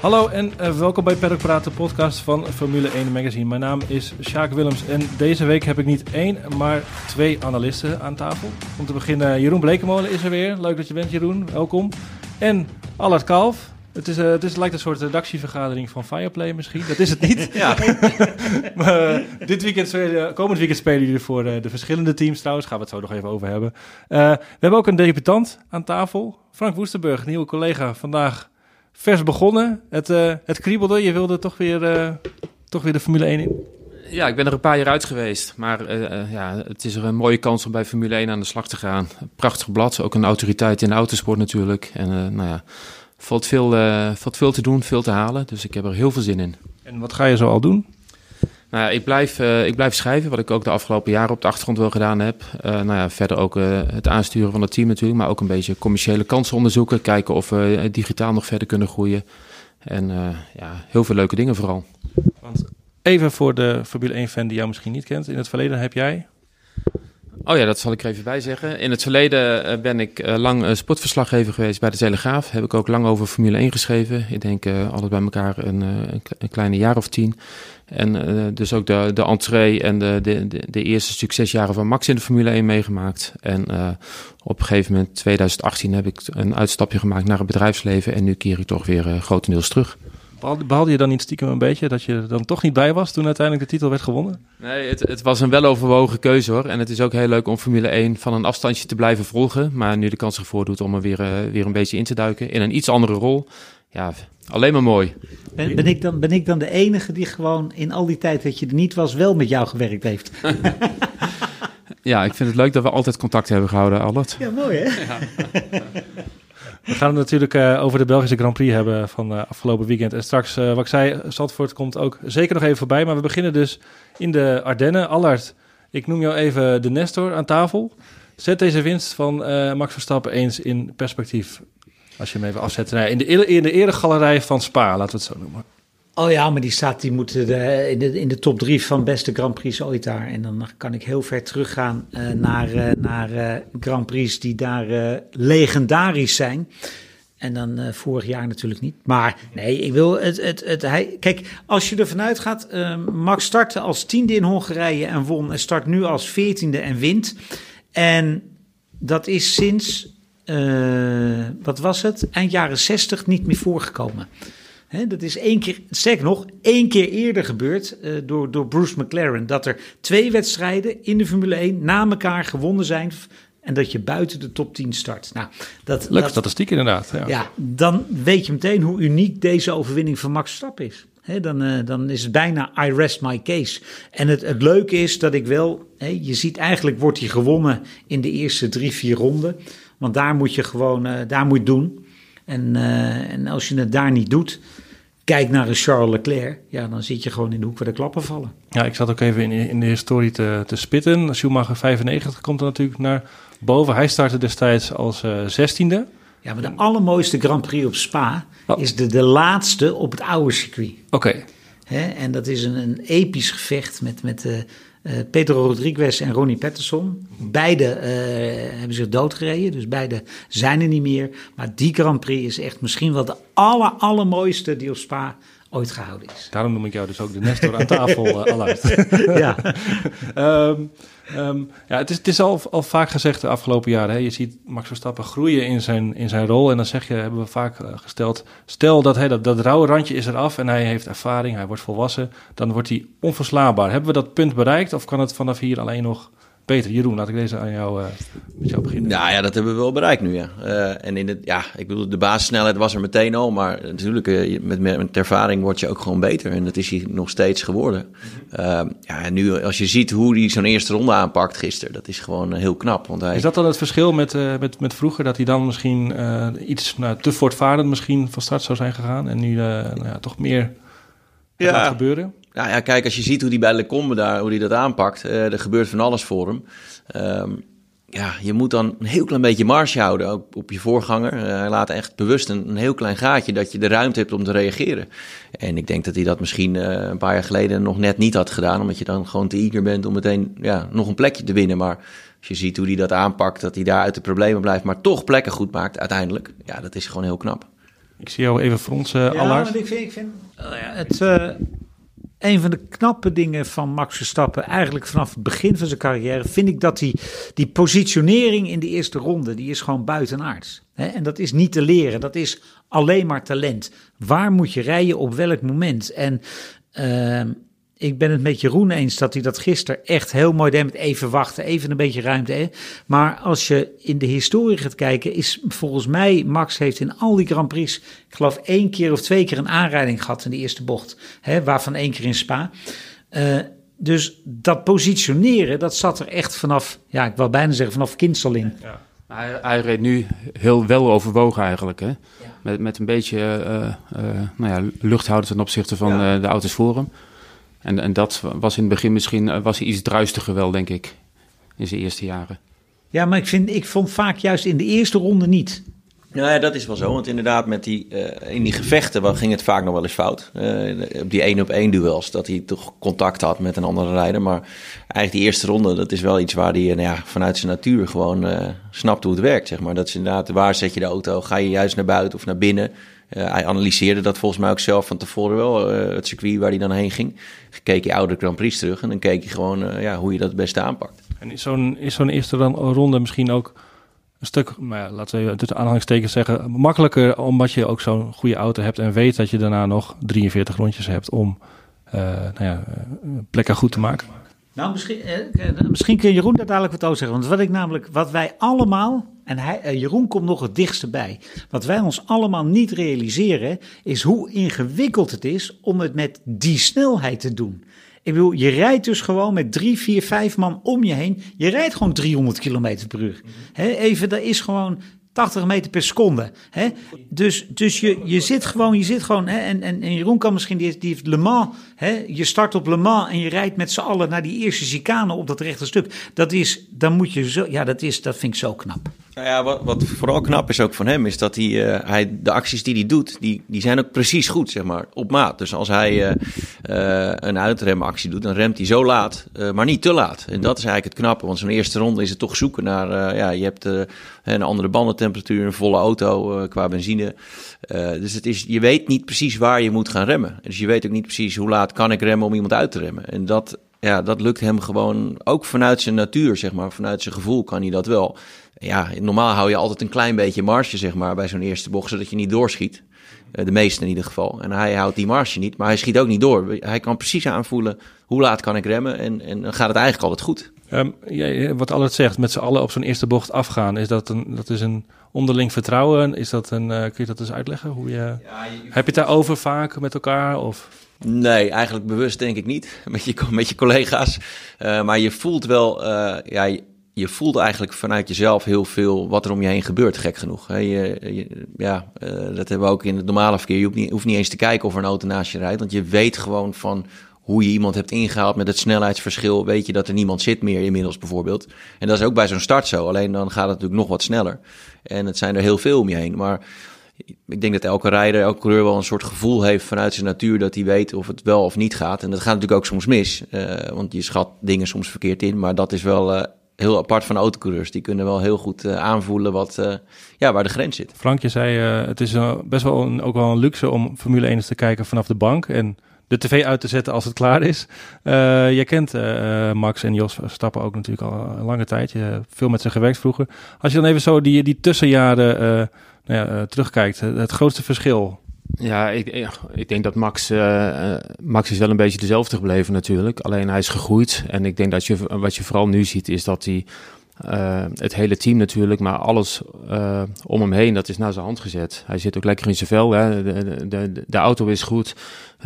Hallo en uh, welkom bij Paddock Praat, de podcast van Formule 1 Magazine. Mijn naam is Sjaak Willems en deze week heb ik niet één, maar twee analisten aan tafel. Om te beginnen, Jeroen Blekemolen is er weer. Leuk dat je bent, Jeroen. Welkom. En Allard Kalf. Het, is, uh, het is, lijkt een soort redactievergadering van Fireplay misschien. Dat is het niet. Ja. maar uh, dit weekend, komend weekend spelen jullie voor de verschillende teams trouwens. Gaan we het zo nog even over hebben. we hebben ook een debutant aan tafel. Frank Woesterburg, nieuwe collega. Vandaag vers begonnen. Het, het kriebelde. Je wilde toch weer, toch weer de Formule 1 in. Ja, ik ben er een paar jaar uit geweest. Maar uh, ja, het is er een mooie kans om bij Formule 1 aan de slag te gaan. Prachtig blad, ook een autoriteit in de autosport natuurlijk. En nou ja, valt veel, valt veel te doen, veel te halen. Dus ik heb er heel veel zin in. En wat ga je zo al doen? Nou ja, ik, blijf, ik blijf schrijven, wat ik ook de afgelopen jaren op de achtergrond wel gedaan heb. nou ja, verder ook het aansturen van het team natuurlijk. Maar ook een beetje commerciële kansen onderzoeken. Kijken of we digitaal nog verder kunnen groeien. En ja, heel veel leuke dingen vooral. Want Even voor de Formule 1-fan die jou misschien niet kent. In het verleden heb jij... Oh ja, dat zal ik er even bij zeggen. In het verleden ben ik lang sportverslaggever geweest bij de Telegraaf. Heb ik ook lang over Formule 1 geschreven. Ik denk altijd bij elkaar een, een, kleine jaar of tien. En dus ook de, de entree en de, de, de, eerste succesjaren van Max in de Formule 1 meegemaakt. En op een gegeven moment, 2018, heb ik een uitstapje gemaakt naar het bedrijfsleven. En nu keer ik toch weer grotendeels terug. Behaalde je dan niet stiekem een beetje dat je er dan toch niet bij was toen uiteindelijk de titel werd gewonnen? Nee, het, het, was een weloverwogen keuze hoor. En het is ook heel leuk om Formule 1 van een afstandje te blijven volgen. Maar nu de kans zich voordoet om er weer, weer een beetje in te duiken in een iets andere rol. Ja, alleen maar mooi. Ben, ben, ik dan, ben ik dan de enige die gewoon in al die tijd dat je er niet was wel met jou gewerkt heeft? ja, ik vind het leuk dat we altijd contact hebben gehouden, Albert. Ja, mooi hè? Ja. We gaan het natuurlijk uh, over de Belgische Grand Prix hebben van uh, afgelopen weekend. En straks, uh, wat ik zei, Zandvoort komt ook zeker nog even voorbij. Maar we beginnen dus in de Ardennen. Allard, ik noem jou even de Nestor aan tafel. Zet deze winst van Max Verstappen eens in perspectief. Als je hem even afzet. In, de, in de eregalerij van Spa, laten we het zo noemen. Oh ja, maar die staat, die moet de, in, de, in de top drie van beste Grand Prix ooit daar. En dan kan ik heel ver teruggaan uh, naar, uh, naar Grand Prix die daar legendarisch zijn. En dan vorig jaar natuurlijk niet. Maar nee, ik wil het. het, het hij, kijk, als je ervan uitgaat. Max startte als tiende in Hongarije en won. En start nu als veertiende en wint. En dat is sinds. Wat was het? Eind jaren 60 niet meer voorgekomen. He, dat is één keer, sterker nog, één keer eerder gebeurd uh, door, door Bruce McLaren. Dat er twee wedstrijden in de Formule 1 na elkaar gewonnen zijn. En dat je buiten de top 10 start. Nou, dat, Leuke dat, statistiek inderdaad. Ja. ja. dan weet je meteen hoe uniek deze overwinning van Max Verstappen is. He, dan, uh, dan is het bijna I rest my case. En het, het leuke is dat ik wel, he, je ziet eigenlijk wordt hij gewonnen in de eerste drie, vier ronden. Want daar moet je gewoon, uh, daar moet je doen. En, uh, en als je het daar niet doet, kijk naar een Charles Leclerc, ja, dan zit je gewoon in de hoek waar de klappen vallen. Ja, ik zat ook even in, in de historie te, te spitten. Schumacher 95 komt er natuurlijk naar boven. Hij startte destijds als uh, zestiende. Ja, maar de allermooiste Grand Prix op Spa oh. is de, de laatste op het oude circuit. Oké. Okay. En dat is een, een episch gevecht met, met uh, Pedro Rodriguez en Ronnie Patterson. Beide uh, hebben zich doodgereden, dus beide zijn er niet meer. Maar die Grand Prix is echt misschien wel de aller, allermooiste die op Spa ooit gehouden is. Daarom noem ik jou dus ook de Nestor aan tafel, uh, Allard. ja. um, um, ja, het is, het is al, al vaak gezegd de afgelopen jaren. Hè? Je ziet Max Verstappen groeien in zijn, in zijn rol. En dan zeg je, hebben we vaak uh, gesteld... stel dat, hij, dat dat rauwe randje is eraf en hij heeft ervaring, hij wordt volwassen... dan wordt hij onverslaanbaar. Hebben we dat punt bereikt of kan het vanaf hier alleen nog Peter, Jeroen, laat ik deze aan jou, uh, met jou beginnen. Nou ja, dat hebben we wel bereikt nu, ja. Uh, en in het, ja, ik bedoel, de basissnelheid was er meteen al, maar natuurlijk, uh, met, met ervaring word je ook gewoon beter. En dat is hij nog steeds geworden. -hmm. ja, en nu, als je ziet hoe hij zo'n eerste ronde aanpakt gisteren, dat is gewoon heel knap. Want hij... Is dat dan het verschil met, met, met vroeger, dat hij dan misschien iets nou, te voortvarend misschien van start zou zijn gegaan en nu nou ja, toch meer ja. laat gebeuren? Nou ja, kijk, als je ziet hoe hij bij Lecombe daar, hoe hij dat aanpakt, uh, er gebeurt van alles voor hem. Um, ja, je moet dan een heel klein beetje marge houden op je voorganger. Uh, hij laat echt bewust een, een, heel klein gaatje dat je de ruimte hebt om te reageren. En ik denk dat hij dat misschien uh, een paar jaar geleden nog net niet had gedaan, omdat je dan gewoon te eager bent om meteen ja, nog een plekje te winnen. Maar als je ziet hoe hij dat aanpakt, dat hij daar uit de problemen blijft, maar toch plekken goed maakt uiteindelijk, ja, dat is gewoon heel knap. Ik zie jou even fronsen, ja, Allard. ik vind, ik vind uh, het, uh, een van de knappe dingen van Max Verstappen, eigenlijk vanaf het begin van zijn carrière, vind ik dat die, die positionering in de eerste ronde, die is gewoon buitenaards. En dat is niet te leren, dat is alleen maar talent. Waar moet je rijden op welk moment? En uh, ik ben het met Jeroen eens dat hij dat gisteren echt heel mooi deed. Met even wachten, even een beetje ruimte. Hè? Maar als je in de historie gaat kijken, is volgens mij Max heeft in al die Grand Prix, ik geloof één keer of twee keer een aanrijding gehad in de eerste bocht. Hè? Waarvan één keer in Spa. Uh, dus dat positioneren, dat zat er echt vanaf, ja, ik wil bijna zeggen vanaf kindsel in. Ja. Hij, hij, reed nu heel wel overwogen eigenlijk, hè? Ja. Met, met een beetje uh, uh, nou ja, luchthouden ten opzichte van ja. de auto's voor hem. En, en dat was in het begin misschien eh, was hij iets druistiger wel, denk ik, in zijn eerste jaren. Ja, maar ik, vind, ik vond vaak juist in de eerste ronde niet. Nou ja, dat is wel zo. Want inderdaad, met die, uh, in die gevechten ging het vaak nog wel eens fout. Uh, op die één op één duels, dat hij toch contact had met een andere rijder. Maar eigenlijk die eerste ronde, dat is wel iets waar hij nou ja, vanuit zijn natuur gewoon uh, snapt hoe het werkt. Zeg maar. Dat is inderdaad, waar zet je de auto? Ga je juist naar buiten of naar binnen? Uh, hij analyseerde dat volgens mij ook zelf van tevoren wel, uh, het circuit waar hij dan heen ging. Keek je oude Grand Prix terug en dan keek je gewoon uh, ja, hoe je dat het beste aanpakt. En is zo'n zo'n eerste ronde misschien ook een stuk, maar ja, laten we tussen aanhalingstekens zeggen, makkelijker omdat je ook zo'n goede auto hebt en weet dat je daarna nog 43 rondjes hebt om nou ja, plekken goed te maken. Nou, misschien, eh, misschien kun Jeroen daar dadelijk wat over zeggen. Want wat ik namelijk, wat wij allemaal, en hij, eh, Jeroen komt nog het dichtste bij. Wat wij ons allemaal niet realiseren, is hoe ingewikkeld het is om het met die snelheid te doen. Ik bedoel, je rijdt dus gewoon met drie, vier, vijf man om je heen. Je rijdt gewoon 300 km per uur. Even, dat is gewoon 80 meter per seconde. Dus, dus je, je zit gewoon, je zit gewoon, en, en Jeroen kan misschien, die, die heeft Le Mans, je start op Le Mans en je rijdt met z'n allen naar die eerste chicane op dat rechte stuk. Dat is, dan moet je zo, ja, dat, is, dat vind ik zo knap. Nou ja, wat, wat vooral knap is ook van hem, is dat hij, uh, hij de acties die hij doet, die, die zijn ook precies goed, zeg maar, op maat. Dus als hij uh, uh, een uitremactie doet, dan remt hij zo laat, maar niet te laat. En dat is eigenlijk het knappe, want zo'n eerste ronde is het toch zoeken naar, ja, je hebt een andere bandentemperatuur, een volle auto qua benzine. dus het is, je weet niet precies waar je moet gaan remmen. Dus je weet ook niet precies hoe laat kan ik remmen om iemand uit te remmen. En dat, ja, dat lukt hem gewoon ook vanuit zijn natuur, zeg maar. Vanuit zijn gevoel kan hij dat wel. Ja, normaal hou je altijd een klein beetje marge, zeg maar, bij zo'n eerste bocht, zodat je niet doorschiet. Uh, de meeste in ieder geval. En hij houdt die marge niet, maar hij schiet ook niet door. Hij kan precies aanvoelen hoe laat kan ik remmen en, en dan gaat het eigenlijk altijd goed. Um, ja, wat Albert zegt, met z'n allen op zo'n eerste bocht afgaan, is dat een, dat is een onderling vertrouwen? Is dat een, uh, kun je dat eens uitleggen? Hoe je, ja, je... Heb je het daarover vaak met elkaar? Of? Nee, eigenlijk bewust denk ik niet. Met je, met je collega's. Uh, maar je voelt wel, uh, ja, je, voelt eigenlijk vanuit jezelf heel veel wat er om je heen gebeurt, gek genoeg. Ja, uh, dat hebben we ook in het normale verkeer. Je hoeft niet, hoeft niet eens te kijken of er een auto naast je rijdt. Want je weet gewoon van hoe je iemand hebt ingehaald met het snelheidsverschil. Weet je dat er niemand zit meer inmiddels bijvoorbeeld. En dat is ook bij zo'n start zo. Alleen dan gaat het natuurlijk nog wat sneller. En het zijn er heel veel om je heen. Maar ik denk dat elke rijder, elke coureur wel een soort gevoel heeft vanuit zijn natuur dat hij weet of het wel of niet gaat. En dat gaat natuurlijk ook soms mis, uh, want je schat dingen soms verkeerd in. Maar dat is wel uh, heel apart van autocoureurs. Die kunnen wel heel goed uh, aanvoelen wat, ja, waar de grens zit. Frank, je zei het is best wel een, ook wel een luxe om Formule 1 eens te kijken vanaf de bank. En de tv uit te zetten als het klaar is. Jij kent Max en Jos Stappen ook natuurlijk al een lange tijd. Je hebt veel met ze gewerkt vroeger. Als je dan even zo die, die tussenjaren ja, terugkijkt, het grootste verschil. Ja, ik, ik denk dat Max, Max is wel een beetje dezelfde gebleven natuurlijk. Alleen hij is gegroeid. En ik denk dat je, wat je vooral nu ziet is dat hij uh, het hele team natuurlijk, maar alles uh, om hem heen, dat is naar zijn hand gezet. Hij zit ook lekker in zijn vel. Hè. De, de, de, auto is goed.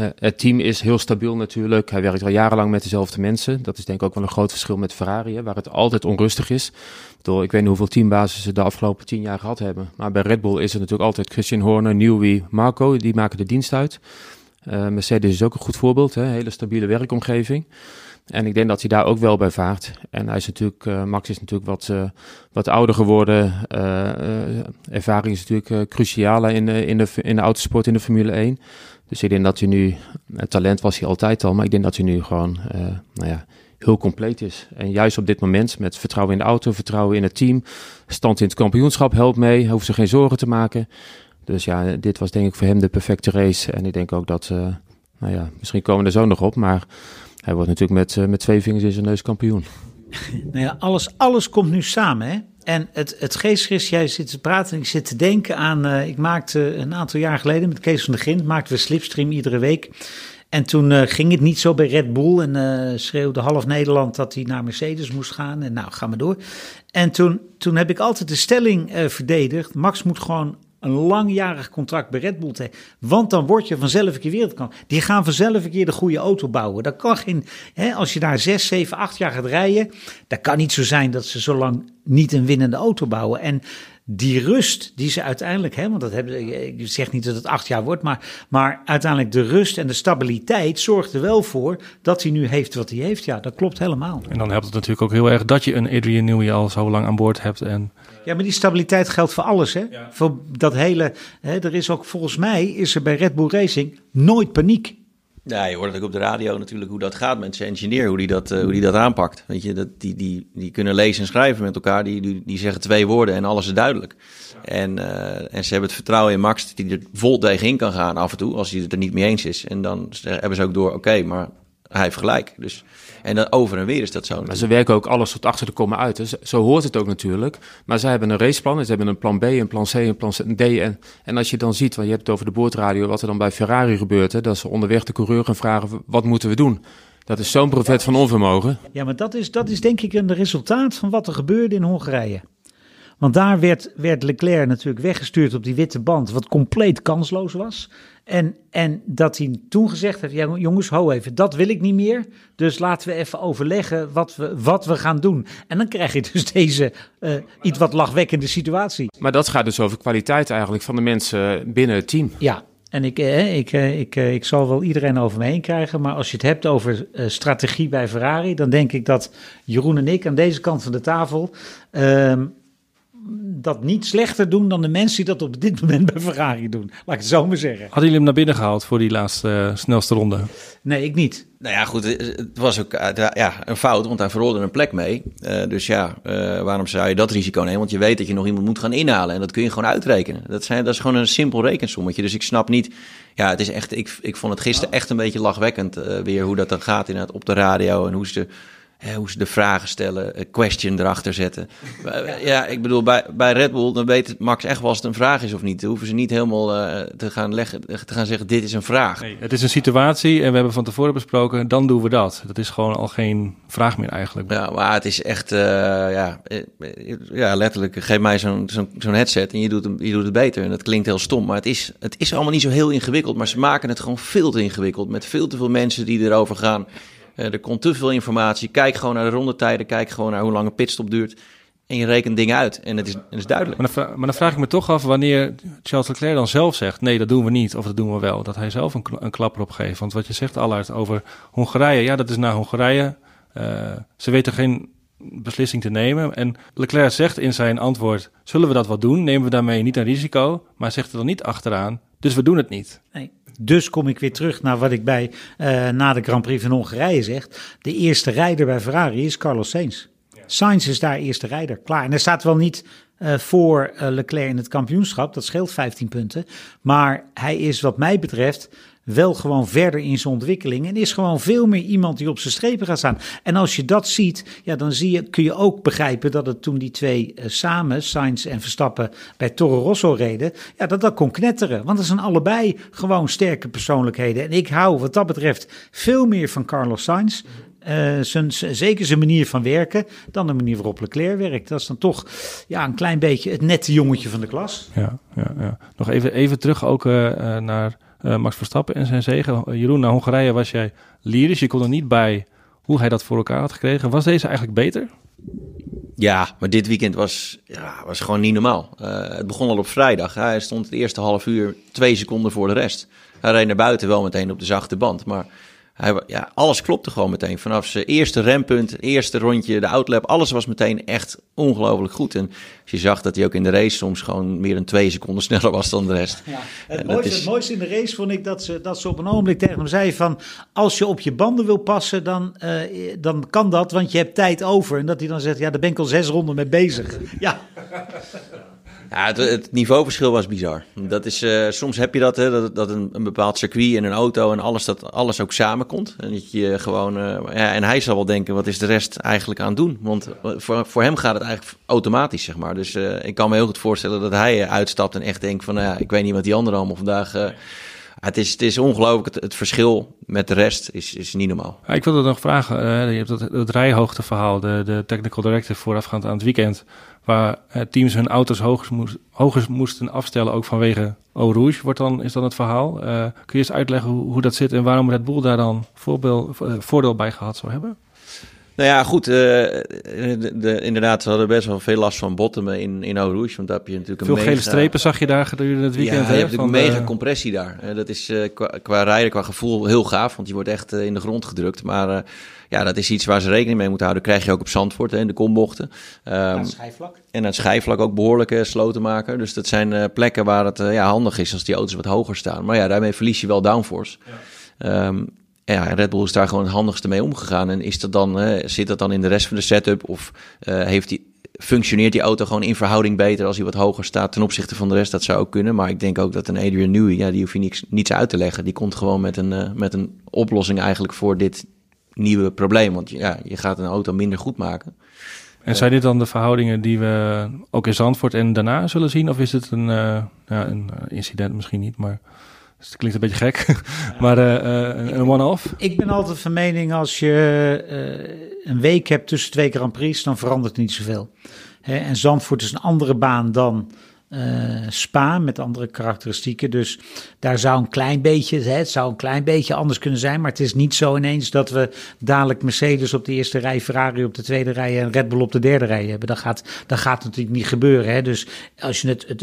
Uh, het team is heel stabiel natuurlijk. Hij werkt al jarenlang met dezelfde mensen. Dat is denk ik ook wel een groot verschil met Ferrari, waar het altijd onrustig is. Door, ik weet niet hoeveel teambazen ze de afgelopen tien jaar gehad hebben. Maar bij Red Bull is het natuurlijk altijd Christian Horner, Newey, Marco. Die maken de dienst uit. Mercedes is ook een goed voorbeeld. Hè. Hele stabiele werkomgeving. En ik denk dat hij daar ook wel bij vaart. En hij is natuurlijk, uh, Max is natuurlijk wat, uh, wat ouder geworden. Uh, ervaring is natuurlijk cruciaal in, in, de, in de autosport in de Formule 1. Dus ik denk dat hij nu, het talent was hij altijd al, maar ik denk dat hij nu gewoon, nou ja, heel compleet is. En juist op dit moment met vertrouwen in de auto, vertrouwen in het team, stand in het kampioenschap helpt mee, hoeft zich geen zorgen te maken. Dus ja, dit was denk ik voor hem de perfecte race. En ik denk ook dat, nou ja, misschien komen we er zo nog op, maar hij wordt natuurlijk met, uh, met twee vingers in zijn neus kampioen. nou ja, alles, alles komt nu samen. Hè? En het, het geest jij zit te praten en ik zit te denken aan... Uh, ik maakte een aantal jaar geleden met Kees van der Gint... maakten we Slipstream iedere week. En toen uh, ging het niet zo bij Red Bull en schreeuwde half Nederland dat hij naar Mercedes moest gaan. En nou, ga maar door. En toen, toen heb ik altijd de stelling verdedigd. Max moet gewoon een langjarig contract bij Red Bull te Want dan word je vanzelf een keer wereldkampioen. Die gaan vanzelf een keer de goede auto bouwen. Dat kan geen, hè, als je daar zes, zeven, acht jaar gaat rijden, dat kan niet zo zijn dat ze zo lang niet een winnende auto bouwen. En die rust die ze uiteindelijk hebben, want dat hebben, ik zeg niet dat het acht jaar wordt, maar, maar uiteindelijk de rust en de stabiliteit zorgt er wel voor dat hij nu heeft wat hij heeft. Ja, dat klopt helemaal. En dan helpt het natuurlijk ook heel erg dat je een Adrian Newey al zo lang aan boord hebt. En... Ja, maar die stabiliteit geldt voor alles. Hè? Voor dat hele, hè, er is ook volgens mij, is er bij Red Bull Racing nooit paniek. Ja, je hoort het ook op de radio natuurlijk hoe dat gaat met zijn engineer, hoe die dat, uh, hoe die dat aanpakt. Weet je, dat, die, die, die kunnen lezen en schrijven met elkaar, die, die, die zeggen twee woorden en alles is duidelijk. En, uh, en ze hebben het vertrouwen in Max die er vol tegenin kan gaan af en toe, als hij het er niet mee eens is. En dan hebben ze ook door, oké, maar hij heeft gelijk. Dus, en dan over en weer is dat zo. Maar ze werken ook alles tot achter de komma uit. Dus zo hoort het ook natuurlijk. Maar ze hebben een raceplan. Ze hebben een plan B, een plan C, een plan D. En, en als je dan ziet, want je hebt het over de boordradio, wat er dan bij Ferrari gebeurt. Hè, dat ze onderweg de coureur gaan vragen, wat moeten we doen? Dat is zo'n brevet van onvermogen. Ja, maar dat is, dat is denk ik een resultaat van wat er gebeurde in Hongarije. Want daar werd, werd Leclerc natuurlijk weggestuurd op die witte band, wat compleet kansloos was. En, en dat hij toen gezegd heeft, ja, jongens, ho even, dat wil ik niet meer. Dus laten we even overleggen wat we, wat we gaan doen. En dan krijg je dus deze uh, iets wat lachwekkende situatie. Maar dat gaat dus over kwaliteit eigenlijk van de mensen binnen het team. Ja, en ik, eh, ik, eh, ik, eh, ik zal wel iedereen over me heen krijgen. Maar als je het hebt over strategie bij Ferrari, dan denk ik dat Jeroen en ik aan deze kant van de tafel. Uh, dat niet slechter doen dan de mensen die dat op dit moment bij Ferrari doen. Laat ik het zo maar zeggen. Hadden jullie hem naar binnen gehaald voor die laatste uh, snelste ronde? Nee, ik niet. Nou ja, goed, het was ook uh, ja, een fout, want hij verloorde een plek mee. Uh, dus ja, waarom zou je dat risico nemen? Want je weet dat je nog iemand moet gaan inhalen en dat kun je gewoon uitrekenen. Dat, zijn, dat is gewoon een simpel rekensommetje. Dus ik snap niet, ja, het is echt, ik, ik vond het gisteren echt een beetje lachwekkend weer hoe dat dan gaat inderdaad op de radio en hoe ze hoe ze de vragen stellen, een question erachter zetten. ja, ik bedoel, bij, bij Red Bull, dan weet Max echt wel als het een vraag is of niet. Dan hoeven ze niet helemaal uh, te, gaan leggen, te gaan zeggen, dit is een vraag. Nee, het is een situatie en we hebben van tevoren besproken, dan doen we dat. Dat is gewoon al geen vraag meer eigenlijk. Ja, maar het is echt, uh, ja, eh, ja, letterlijk, geef mij zo'n zo'n zo'n headset en je doet, hem, je doet het beter. En dat klinkt heel stom, maar het is, het is allemaal niet zo heel ingewikkeld. Maar ze maken het gewoon veel te ingewikkeld met veel te veel mensen die erover gaan. Uh, er komt te veel informatie. Kijk gewoon naar de rondetijden. Kijk gewoon naar hoe lang een pitstop duurt. En je rekent dingen uit. En het is, het is duidelijk. Maar dan, maar dan, vraag ik me toch af wanneer Charles Leclerc dan zelf zegt... nee, dat doen we niet of dat doen we wel. Dat hij zelf een, een klapper opgeeft. Want wat je zegt, Allard, over Hongarije. Ja, dat is naar Hongarije. Uh, ze weten geen beslissing te nemen. En Leclerc zegt in zijn antwoord... zullen we dat wel doen? Nemen we daarmee niet een risico? Maar zegt er dan niet achteraan... dus we doen het niet. Nee. Dus kom ik weer terug naar wat ik bij uh, na de Grand Prix van Hongarije zeg. De eerste rijder bij Ferrari is Carlos Sainz. Ja. Sainz is daar eerste rijder. Klaar. En hij staat wel niet uh, voor uh, Leclerc in het kampioenschap. Dat scheelt 15 punten. Maar hij is wat mij betreft wel gewoon verder in zijn ontwikkeling. En is gewoon veel meer iemand die op zijn strepen gaat staan. En als je dat ziet, ja, dan zie je, kun je ook begrijpen dat het toen die twee uh, samen, Sainz en Verstappen, bij Toro Rosso reden, ja, dat dat kon knetteren. Want dat zijn allebei gewoon sterke persoonlijkheden. En ik hou wat dat betreft veel meer van Carlos Sainz. Zijn, zeker zijn manier van werken dan de manier waarop Leclerc werkt. Dat is dan toch ja, een klein beetje het nette jongetje van de klas. Ja, ja, ja. nog even, even terug ook uh, naar Max Verstappen en zijn zegen. Jeroen, naar Hongarije was jij lyrisch. Je kon er niet bij hoe hij dat voor elkaar had gekregen. Was deze eigenlijk beter? Ja, maar dit weekend was, ja, was gewoon niet normaal. Uh, het begon al op vrijdag. Hij stond het eerste half uur twee seconden voor de rest. Hij reed naar buiten wel meteen op de zachte band. Maar hij, ja, alles klopte gewoon meteen. Vanaf zijn eerste rempunt, eerste rondje, de outlap, alles was meteen echt ongelooflijk goed. En als je zag dat hij ook in de race soms gewoon meer dan twee seconden sneller was dan de rest. Ja, het, En mooiste, is- het mooiste in de race vond ik dat ze, dat ze op een ogenblik tegen hem zei van... als je op je banden wil passen, dan, eh, dan kan dat, want je hebt tijd over. En dat hij dan zegt, ja, daar ben ik al zes ronden mee bezig. Ja, Ja, het, niveauverschil was bizar. Dat is, eh, soms heb je dat, hè, dat, dat een, een bepaald circuit en een auto en alles, dat alles ook samenkomt. En, dat je gewoon, eh, ja, en hij zal wel denken, wat is de rest eigenlijk aan het doen? Want voor, voor hem gaat het eigenlijk automatisch, zeg maar. Dus eh, ik kan me heel goed voorstellen dat hij uitstapt en echt denkt van, nou ja, ik weet niet wat die anderen allemaal vandaag... het, is, het is ongelooflijk, het, verschil met de rest is, is niet normaal. Ja, ik wilde nog vragen, eh, je hebt dat, het rijhoogteverhaal, de, de technical director voorafgaand aan het weekend, waar eh, teams hun auto's hoger, moest, hoger moesten afstellen, ook vanwege Eau Rouge, wordt dan, is dan het verhaal. Eh, kun je eens uitleggen hoe, hoe dat zit en waarom Red Bull daar dan voorbeeld, eh, voordeel bij gehad zou hebben? Nou ja, goed. de, de- inderdaad, ze hadden best wel veel last van botten in, in Eau Rouge. Want daar heb je natuurlijk een Veel mega... gele strepen zag je daar gedurende het weekend. ja, je hebt natuurlijk van mega de- compressie daar. Dat is qua, qua rijden, qua gevoel heel gaaf. Want je wordt echt in de grond gedrukt. Maar ja, dat is iets waar ze rekening mee moeten houden. krijg je ook op Zandvoort, hè, in de kombochten. Ehm, schijfvlak. en aan het schijfvlak ook behoorlijk eh, sloten maken. Dus dat zijn eh, plekken waar het eh, ja, handig is als die auto's wat hoger staan. Maar ja, daarmee verlies je wel downforce. Ehm, ja, Red Bull is daar gewoon het handigste mee omgegaan. En is dat dan, eh, zit dat dan in de rest van de setup? Of heeft die, functioneert die auto gewoon in verhouding beter als hij wat hoger staat ten opzichte van de rest? Dat zou ook kunnen. Maar ik denk ook dat een Adrian Newey, ja, die hoef je niets, niets uit te leggen. Die komt gewoon met een, met een oplossing eigenlijk voor dit nieuwe probleem. Want ja, je gaat een auto minder goed maken. En zijn dit dan de verhoudingen die we ook in Zandvoort en daarna zullen zien? Of is het een, eh, ja, een eh, incident misschien niet, maar dus het klinkt een beetje gek. maar eh, eh, een een one-off? Ik ben altijd van mening, als je eh, een week hebt tussen twee Grand Prix, dan verandert het niet zoveel. Hè, en Zandvoort is een andere baan dan Spa, met andere karakteristieken. Dus daar zou een klein beetje, hè, het zou een klein beetje anders kunnen zijn. Maar het is niet zo ineens dat we dadelijk Mercedes op de eerste rij, Ferrari op de tweede rij en Red Bull op de derde rij hebben. Dat gaat, dat gaat natuurlijk niet gebeuren. Hè. Dus als je het, het,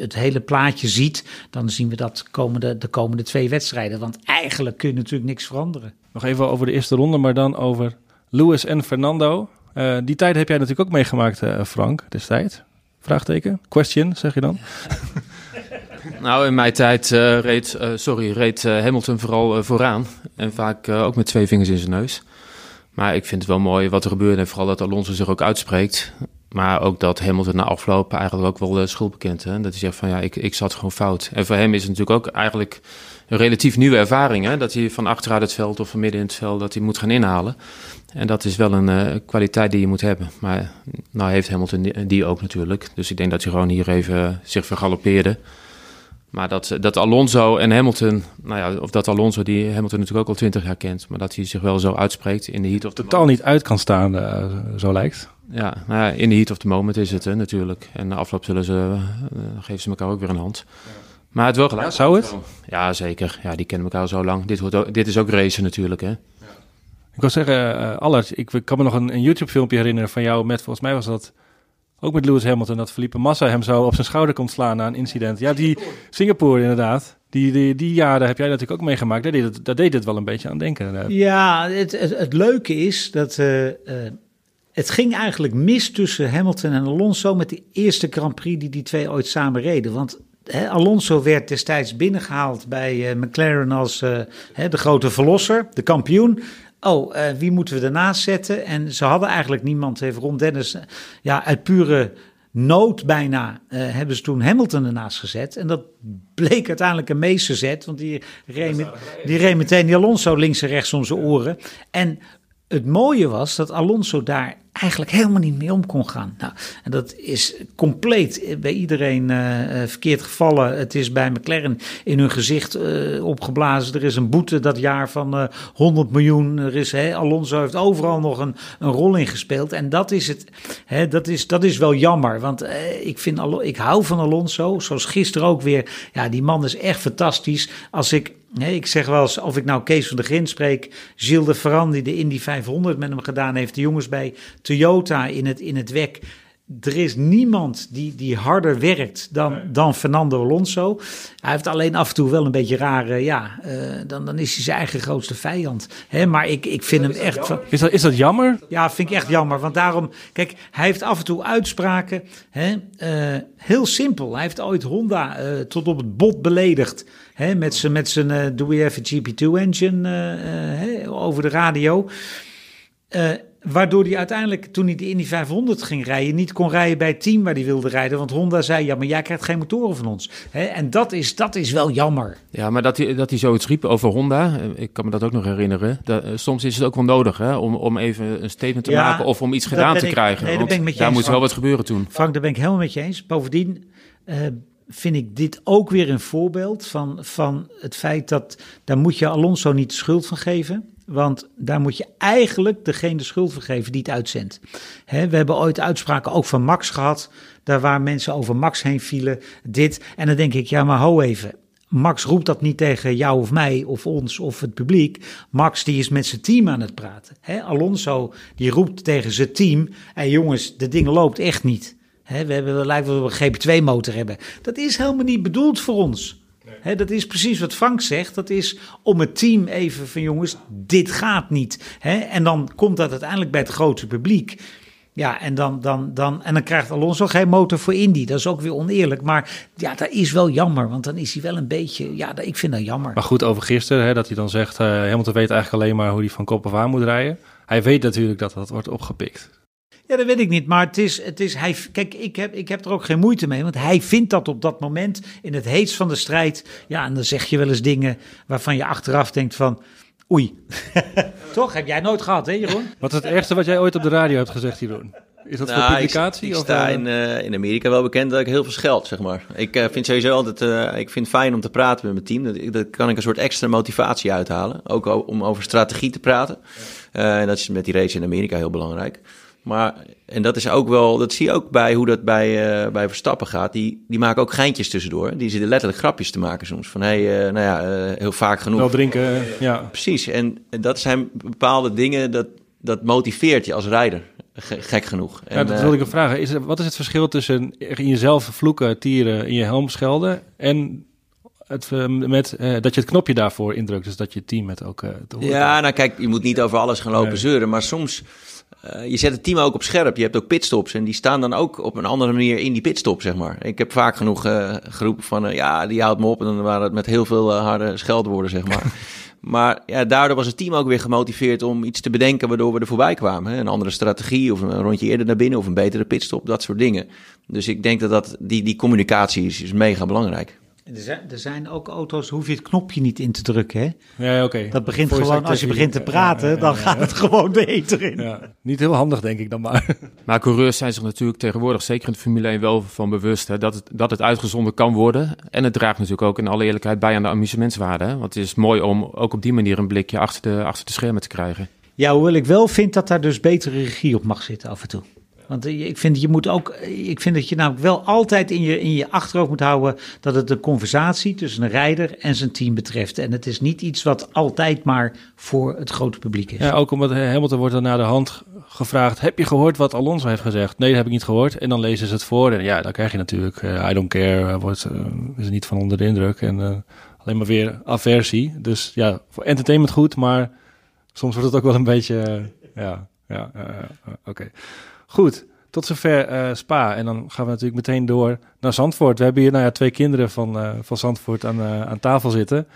het, hele plaatje ziet, dan zien we dat komende, de komende twee wedstrijden. Want eigenlijk kun je natuurlijk niks veranderen. Nog even over de eerste ronde, maar dan over Lewis en Fernando. Eh, die tijd heb jij natuurlijk ook meegemaakt, eh, Frank, destijds. Vraagteken? Question, zeg je dan? Nou, in mijn tijd eh, reed, eh, sorry, reed eh, Hamilton vooral vooraan. En vaak ook met twee vingers in zijn neus. Maar ik vind het wel mooi wat er gebeurde. En vooral dat Alonso zich ook uitspreekt. Maar ook dat Hamilton na afloop eigenlijk ook wel de schuld bekent. Hè? Dat hij zegt van ja, ik, ik zat gewoon fout. En voor hem is het natuurlijk ook eigenlijk een relatief nieuwe ervaring. Hè? Dat hij van achteruit het veld of van midden in het veld dat hij moet gaan inhalen. En dat is wel een eh, kwaliteit die je moet hebben. Maar nou heeft Hamilton die, die ook natuurlijk. Dus ik denk dat hij gewoon hier even zich vergalopeerde. Maar dat, dat Alonso en Hamilton, nou ja, of dat Alonso die Hamilton natuurlijk ook al twintig jaar kent, maar dat hij zich wel zo uitspreekt in de heat of the Totaal niet uit kan staan, eh, zo lijkt. Ja, nou ja, in de heat of the moment is het hè, natuurlijk. En na afloop zullen ze, eh, geven ze elkaar ook weer een hand. Maar het wel gelijk. Ja, zou het? Ja, zeker. Ja, die kennen elkaar zo lang. Dit, wordt ook, dit is ook racen natuurlijk, hè. Ik wil zeggen, eh Allard, ik kan me nog een, een YouTube-filmpje herinneren van jou met, volgens mij was dat ook met Lewis Hamilton, dat Felipe Massa hem zo op zijn schouder komt slaan na een incident. Ja, die Singapore inderdaad. Die, die, die jaren heb jij natuurlijk ook meegemaakt. Daar deed het, daar deed het wel een beetje aan denken. Eh, Ja, het, het, het leuke is dat eh, eh, het ging eigenlijk mis tussen Hamilton en Alonso met de eerste Grand Prix die die twee ooit samen reden. Want Alonso werd destijds binnengehaald bij eh, McLaren als eh, de grote verlosser, de kampioen. Oh, eh, wie moeten we daarnaast zetten? En ze hadden eigenlijk niemand. Heeft Ron Dennis ja, uit pure nood bijna hebben ze toen Hamilton ernaast gezet. En dat bleek uiteindelijk een meesterzet. Want die reed, met- die reed meteen die Alonso links en rechts om zijn oren. En het mooie was dat Alonso daar eigenlijk helemaal niet mee om kon gaan. Nou, en dat is compleet bij iedereen eh, eh, verkeerd gevallen. Het is bij McLaren in hun gezicht eh, opgeblazen. Er is een boete dat jaar van eh 100 miljoen. Er is, hè, Alonso heeft overal nog een, een rol in gespeeld. En dat is, het, hè, dat is, dat is wel jammer. Want eh, ik, vind, ik hou van Alonso. Zoals gisteren ook weer. Ja, die man is echt fantastisch. Als ik Nee, ik zeg wel eens, of ik nou Kees van der Grin spreek, Gilles de Ferran die de Indy 500 met hem gedaan heeft, de jongens bij Toyota in het, in het WEC. Er is niemand die, die harder werkt dan, dan Fernando Alonso. Hij heeft alleen af en toe wel een beetje rare, ja, eh, dan, dan is hij zijn eigen grootste vijand. Hè, maar ik, ik vind hem echt... van- Is dat, is dat jammer? ja, vind ik echt jammer. Want daarom, kijk, hij heeft af en toe uitspraken. Hè, eh, heel simpel. Hij heeft ooit Honda eh, tot op het bot beledigd. Hè, met zijn, met zijn eh, Do We Have a GP2 engine hè, over de radio. Waardoor hij uiteindelijk, toen hij de Indy 500 ging rijden, niet kon rijden bij het team waar hij wilde rijden. Want Honda zei, ja, maar jij krijgt geen motoren van ons. Hè, en dat is, dat is wel jammer. Ja, maar dat hij, dat hij zoiets riep over Honda, eh, ik kan me dat ook nog herinneren. Dat, eh, soms is het ook wel nodig hè, om, om even een statement te Ja, maken of om iets gedaan te ik- krijgen. nee, want daar moet wel wat gebeuren toen. Frank, daar ben ik helemaal met je eens. Bovendien eh, vind ik dit ook weer een voorbeeld van, van het feit dat daar moet je Alonso niet de schuld van geven. Want daar moet je eigenlijk degene de schuld van geven die het uitzendt. We hebben ooit uitspraken ook van Max gehad. Daar waar mensen over Max heen vielen. Dit. En dan denk ik, ja maar ho even. Max roept dat niet tegen jou of mij of ons of het publiek. Max die is met zijn team aan het praten. Alonso die roept tegen zijn team. En jongens, de ding loopt echt niet. We hebben, lijkt wel we een GP2-motor hebben. Dat is helemaal niet bedoeld voor ons. Hè, dat is precies wat Frank zegt. Dat is om het team even van jongens, dit gaat niet. Hè, en dan komt dat uiteindelijk bij het grote publiek. Ja, en dan, dan, dan, en dan krijgt Alonso geen motor voor Indy. Dat is ook weer oneerlijk. Maar ja, dat is wel jammer. Want dan is hij wel een beetje... Ja, dat- ik vind dat jammer. Maar goed, over gisteren, hè, dat hij dan zegt... eh Hamilton weet eigenlijk alleen maar hoe hij van kop af aan moet rijden. Hij weet natuurlijk dat dat wordt opgepikt. Ja, dat weet ik niet. Maar het is, het is hij, kijk, ik heb, ik heb er ook geen moeite mee. Want hij vindt dat op dat moment in het heetst van de strijd. Ja, en dan zeg je wel eens dingen waarvan je achteraf denkt van, oei. Toch? Heb jij nooit gehad, hè Jeroen? Wat is het ergste wat jij ooit op de radio hebt gezegd, Jeroen? Is dat voor Nou, publicatie? Ik, ik of, sta eh, in, eh, in Amerika wel bekend dat ik heel veel scheld, zeg maar. Ik eh, vind sowieso altijd, eh, ik vind het fijn om te praten met mijn team. Dat, dat kan ik een soort extra motivatie uithalen. Ook o- om over strategie te praten. Eh, en dat is met die race in Amerika heel belangrijk. Maar, en dat is ook wel, dat zie je ook bij hoe dat bij, eh, bij Verstappen gaat. Die, die maken ook geintjes tussendoor. Die zitten letterlijk grapjes te maken soms. Van, hé, hey, eh, nou ja, eh, heel vaak genoeg. Wel drinken, ja. Precies, en dat zijn bepaalde dingen dat, dat motiveert je als rijder. Ge- gek genoeg. En, ja, dat wilde ik ook vragen. Is wat is het verschil tussen in jezelf vloeken, tieren, in je helm schelden... en het, met, dat je het knopje daarvoor indrukt? Dus dat je team het ook... horen Ja, nou kijk, je moet niet over alles gaan lopen Nee. zeuren. Maar soms, eh, je zet het team ook op scherp. Je hebt ook pitstops en die staan dan ook op een andere manier in die pitstop, zeg maar. Ik heb vaak genoeg eh, geroepen van, eh, ja, die houdt me op. En dan waren het met heel veel harde scheldwoorden, zeg maar. maar ja, daardoor was het team ook weer gemotiveerd om iets te bedenken waardoor we er voorbij kwamen. Hè? Een andere strategie of een rondje eerder naar binnen of een betere pitstop, dat soort dingen. Dus ik denk dat, dat die, die communicatie is, is mega belangrijk. Er zijn, er zijn ook auto's, hoef je het knopje niet in te drukken. Hè? Ja, oké. Dat begint Voice gewoon, als je begint te praten, Ja, ja, dan ja, gaat het gewoon de eter in. Ja, niet heel handig, denk ik dan maar. Maar coureurs zijn zich natuurlijk tegenwoordig, zeker in de Formule 1, wel van bewust hè, dat, het, dat het uitgezonden kan worden. En het draagt natuurlijk ook in alle eerlijkheid bij aan de amusementswaarde. Hè? Want het is mooi om ook op die manier een blikje achter de, achter de schermen te krijgen. Ja, hoewel ik wel vind dat daar dus betere regie op mag zitten af en toe. Want eh, ik vind, je moet ook, ik vind dat je namelijk wel altijd in je, in je achterhoofd moet houden dat het een conversatie tussen een rijder en zijn team betreft. En het is niet iets wat altijd maar voor het grote publiek is. Ja, ook omdat Hamilton wordt er na de hand gevraagd... heb je gehoord wat Alonso heeft gezegd? Nee, dat heb ik niet gehoord. En dan lezen ze het voor. En ja, dan krijg je natuurlijk... eh, I don't care, eh, wordt, eh, is er niet van onder de indruk. En eh, alleen maar weer aversie. Dus ja, voor entertainment goed, maar soms wordt het ook wel een beetje... eh, ja, ja, eh, eh, oké. Goed, tot zover eh, Spa. En dan gaan we natuurlijk meteen door naar Zandvoort. We hebben hier nou ja, twee kinderen van, eh, van Zandvoort aan, eh, aan tafel zitten.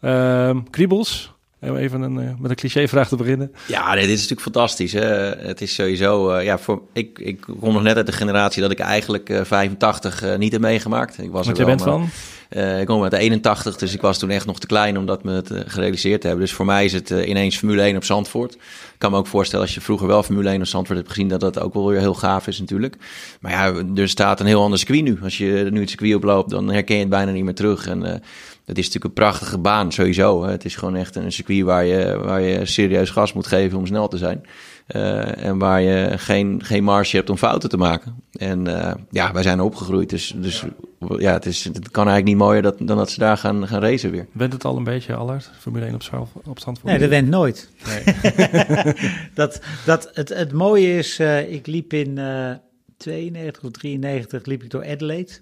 Ehm kriebels, even een, met een clichévraag te beginnen. Ja, nee, dit is natuurlijk fantastisch. Hè? Het is sowieso, ja, voor, ik, ik kom nog net uit de generatie dat ik eigenlijk eh, 85 eh, niet heb meegemaakt. Ik was Want er wel, bent maar, van? ik kom uit de 81, dus ik was toen echt nog te klein om dat me het eh, gerealiseerd te hebben. Dus voor mij is het ineens Formule 1 op Zandvoort. Ik kan me ook voorstellen als je vroeger wel Formule 1 op Zandvoort hebt gezien, dat dat ook wel weer heel gaaf is natuurlijk. Maar ja, er staat een heel ander circuit nu. Als je nu het circuit oploopt, dan herken je het bijna niet meer terug. En eh, het is natuurlijk een prachtige baan sowieso. Hè. Het is gewoon echt een circuit waar je, waar je serieus gas moet geven om snel te zijn. Eh, en waar je geen, geen marge hebt om fouten te maken. En eh, ja, wij zijn opgegroeid. Dus, dus ja, het, is, het kan eigenlijk niet mooier dat, dan dat ze daar gaan, gaan racen weer. Bent het al een beetje, Allard? Formule 1 op, op Zandvoort? Nee, dat went nooit. Nee. dat, dat, het, het mooie is, eh, ik liep in eh 92 of 93 liep ik door Adelaide.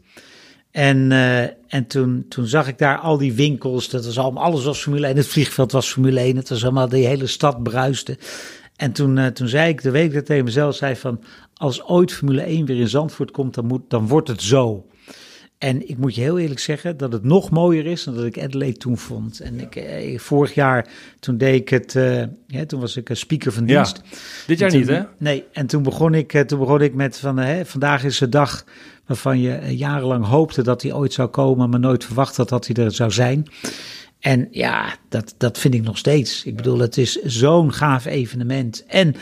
En, uh, en toen, toen zag ik daar al die winkels. Dat was allemaal, alles was Formule 1. Het vliegveld was Formule 1. Het was allemaal, die hele stad bruiste. En toen, uh, toen zei ik, de week dat tegen mezelf, zei van... Als ooit Formule 1 weer in Zandvoort komt, dan, moet, dan wordt het zo. En ik moet je heel eerlijk zeggen dat het nog mooier is dan dat ik Adelaide toen vond. En ik, eh, vorig jaar, toen deed ik het, uh, ja, toen was ik een speaker van dienst. Ja. Dit jaar toen, niet, hè? Nee, en toen begon ik, toen begon ik met van, hè, vandaag is de dag waarvan je jarenlang hoopte dat hij ooit zou komen, maar nooit verwacht had dat hij er zou zijn. En ja, dat, dat vind ik nog steeds. Ik bedoel, het is zo'n gaaf evenement. En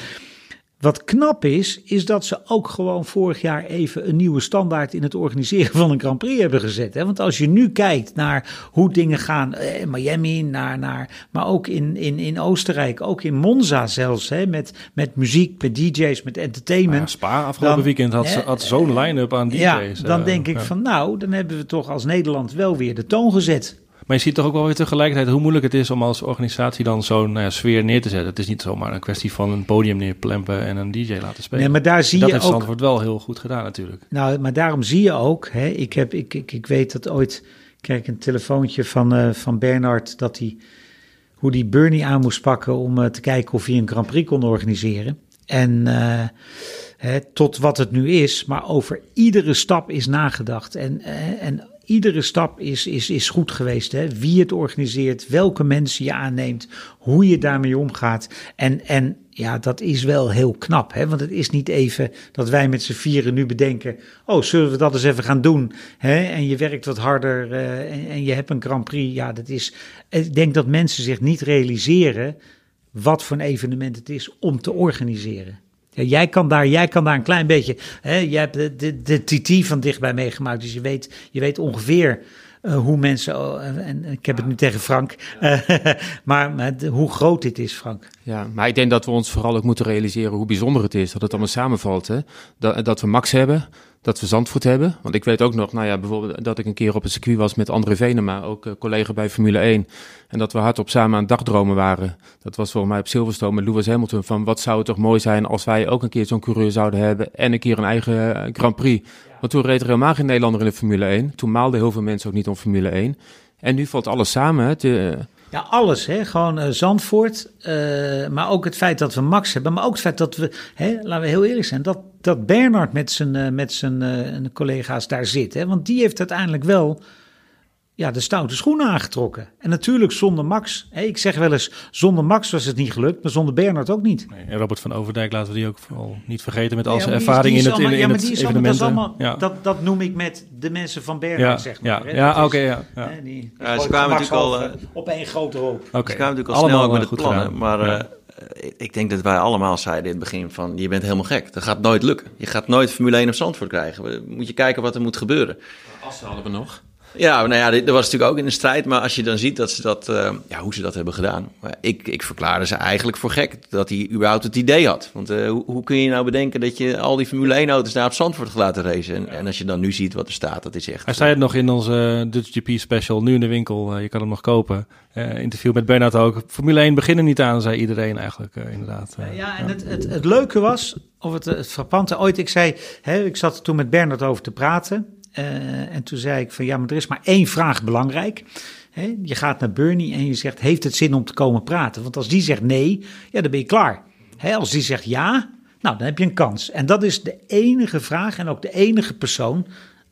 wat knap is, is dat ze ook gewoon vorig jaar even een nieuwe standaard in het organiseren van een Grand Prix hebben gezet. Hè? Want als je nu kijkt naar hoe dingen gaan in eh, Miami, naar, naar, maar ook in, in, in Oostenrijk, ook in Monza zelfs, hè? Met, met muziek, met DJ's, met entertainment. Ja, Spa afgelopen Dan- weekend had, hè, had zo'n line-up aan DJ's. ja, dan eh, denk ik ja. van nou, dan hebben we toch als Nederland wel weer de toon gezet. Maar je ziet toch ook wel weer tegelijkertijd hoe moeilijk het is om als organisatie dan zo'n nou ja, sfeer neer te zetten. Het is niet zomaar een kwestie van een podium neerplempen en een DJ laten spelen. Nee, maar daar zie dat je heeft ook wel heel goed gedaan natuurlijk. Nou, maar daarom zie je ook, hè, ik, heb, ik, ik, ik weet dat ooit, kreeg ik een telefoontje van, eh, van Bernard, dat hij, hoe die Bernie aan moest pakken om eh, te kijken of hij een Grand Prix kon organiseren. En eh, hè, tot wat het nu is, maar over iedere stap is nagedacht. En, en iedere stap is, is, is goed geweest. Hè? Wie het organiseert, welke mensen je aanneemt, hoe je daarmee omgaat. En, en ja, dat is wel heel knap. Hè? Want het is niet even dat wij met z'n vieren nu bedenken... oh, zullen we dat eens even gaan doen? Hè? En je werkt wat harder eh, en, en je hebt een Grand Prix. Ja, dat is... Ik denk dat mensen zich niet realiseren... wat voor een evenement het is om te organiseren. Ja, jij, kan daar, jij kan daar een klein beetje. Hè, jij hebt de, de, de TT van dichtbij meegemaakt. Dus je weet, je weet ongeveer eh, hoe mensen. oh, en- en ik heb het nu tegen Frank. eh, maar maar hoe groot dit is, Frank. Ja, maar ik denk dat we ons vooral ook moeten realiseren hoe bijzonder het is. Dat het allemaal samenvalt. Hè? Dat, dat we Max hebben, dat we Zandvoort hebben. Want ik weet ook nog, nou ja, bijvoorbeeld dat ik een keer op een circuit was met André Venema, ook eh, collega bij Formule 1. En dat we hardop samen aan het dagdromen waren. Dat was volgens mij op Silverstone met Lewis Hamilton. Van wat zou het toch mooi zijn als wij ook een keer zo'n coureur zouden hebben. En een keer een eigen eh, Grand Prix. Want toen reed er helemaal geen Nederlander in de Formule 1. Toen maalden heel veel mensen ook niet om Formule 1. En nu valt alles samen. Hè? Eh, Ja, alles. Hè? Gewoon eh, Zandvoort. eh, maar ook het feit dat we Max hebben. Maar ook het feit dat we, hè, laten we heel eerlijk zijn, dat, dat Bernard met zijn, eh, met zijn collega's daar zit. Hè? Want die heeft uiteindelijk wel ja, de stoute schoenen aangetrokken. En natuurlijk zonder Max. Ik zeg wel eens, zonder Max was het niet gelukt, maar zonder Bernard ook niet. Nee, en Robert van Overdijk laten we die ook vooral niet vergeten met al zijn is- ervaring in het, in, allemaal- in ja, maar het die is allemaal- dat, ja. dat, dat noem ik met de mensen van Bernard, ja, zeg maar. ja, hè. ja, oké, ja, ja. hè, die- die Ja, ze kwamen natuurlijk al, over op één grote hoop. Oké. Ze kwamen natuurlijk al Allemaal snel met goed plannen. gedaan. Maar Ja. eh, ik denk dat wij allemaal zeiden in het begin van... je bent helemaal gek, dat gaat nooit lukken. Je gaat nooit Formule 1 op Zandvoort krijgen. Moet je kijken wat er moet gebeuren. Assen hadden we nog. Ja, nou ja, dat was natuurlijk ook in de strijd. Maar als je dan ziet dat ze dat, eh, ja, hoe ze dat hebben gedaan. Ik, ik verklaarde ze eigenlijk voor gek dat hij überhaupt het idee had. Want eh, hoe, hoe kun je nou bedenken dat je al die Formule 1 auto's daar op Zandvoort gaat laten racen? En, en als je dan nu ziet wat er staat, dat is echt... Hij zei het nog in onze Dutch GP special, nu in de winkel. eh, je kan hem nog kopen. Eh, interview met Bernard ook. Formule 1 beginnen niet aan, zei iedereen eigenlijk eh, inderdaad. Eh, Ja, en het, het, het leuke was, of het, het frappante, ooit, ik zei, hè, ik zat er toen met Bernard over te praten. Eh, en toen zei ik van, ja, maar er is maar één vraag belangrijk. Je gaat naar Bernie en je zegt, heeft het zin om te komen praten? Want als die zegt nee, ja, dan ben je klaar. Als die zegt ja, nou, dan heb je een kans. En dat is de enige vraag en ook de enige persoon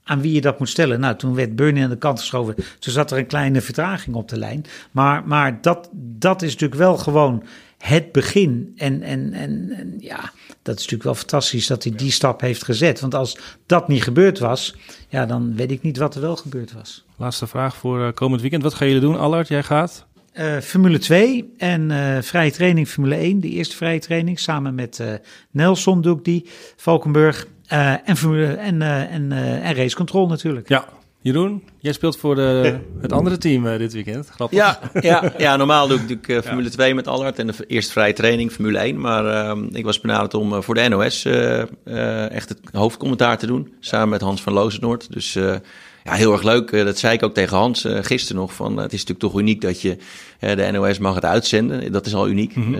aan wie je dat moet stellen. Nou, toen werd Bernie aan de kant geschoven. Toen zat er een kleine vertraging op de lijn. Maar, maar dat, dat is natuurlijk wel gewoon het begin. En, en, en, en ja, dat is natuurlijk wel fantastisch dat hij die stap heeft gezet. Want als dat niet gebeurd was, ja, dan weet ik niet wat er wel gebeurd was. Laatste vraag voor eh, komend weekend. Wat gaan jullie doen, Allard? Jij gaat? Eh, Formule 2 en eh, vrije training Formule 1. De eerste vrije training samen met Nelson doe ik die, Valkenburg. en, Formule, en, en, en race control natuurlijk. Ja. Jeroen, jij speelt voor de, het andere team eh, dit weekend. Grappig. Ja, ja, ja, normaal doe ik natuurlijk eh, Formule 2 met Allard en de eerste vrije training Formule 1. Maar ehm, ik was benaderd om eh, voor de NOS eh, eh, echt het hoofdcommentaar te doen. Samen met Hans van Loosenoord. Dus eh, ja, heel erg leuk. dat zei ik ook tegen Hans gisteren nog. Van, het is natuurlijk toch uniek dat je de NOS mag het uitzenden. Dat is al uniek. Mm -hmm.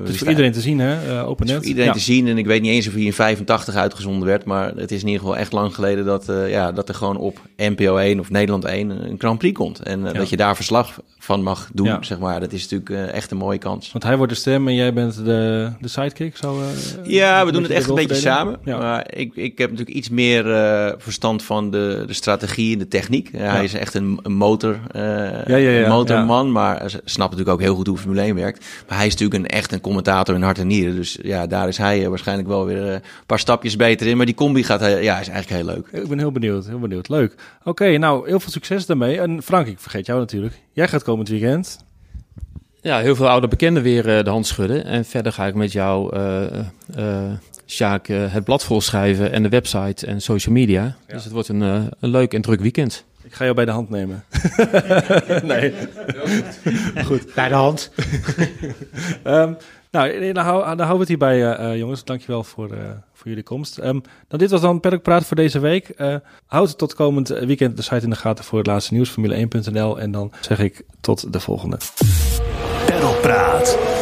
het is voor iedereen te zien, hè? open net. voor iedereen te zien. En ik weet niet eens of hij in 85 uitgezonden werd. Maar het is in ieder geval echt lang geleden dat, ja, dat er gewoon op NPO 1 of Nederland 1 een Grand Prix komt. En dat je daar verslag van mag doen, zeg maar. Dat is natuurlijk echt een mooie kans. Want hij wordt de stem en jij bent de, de sidekick? Zo, ja, we doen het echt een beetje samen. Ja. Maar ik, ik heb natuurlijk iets meer uh, verstand van de, de strategie en de techniek. Hij is echt een, een motor, uh, motorman, maar snapt natuurlijk ook heel goed hoe Formule 1 werkt. Maar hij is natuurlijk een, echt een commentator in hart en nieren. Dus ja, daar is hij waarschijnlijk wel weer een paar stapjes beter in. Maar die combi gaat, ja, is eigenlijk heel leuk. Ik ben heel benieuwd, heel benieuwd. Leuk. Oké, okay, nou, heel veel succes daarmee. En Frank, ik vergeet jou natuurlijk. Jij gaat komend weekend ja, heel veel oude bekenden weer uh, de hand schudden. En verder ga ik met jou, uh, uh, Sjaak, het blad volschrijven en de website en social media. Ja. Dus het wordt een, een leuk en druk weekend. Ik ga jou bij de hand nemen. nee. Goed. Bij de hand. um, nou, dan, hou, dan houden we het hierbij, uh, jongens. Dankjewel voor, uh, voor jullie komst. Um, nou, dit was dan Perk Praat voor deze week. Uh, houd tot komend weekend de site in de gaten voor het laatste nieuws, Formule1.nl. En dan zeg ik tot de volgende. Praat.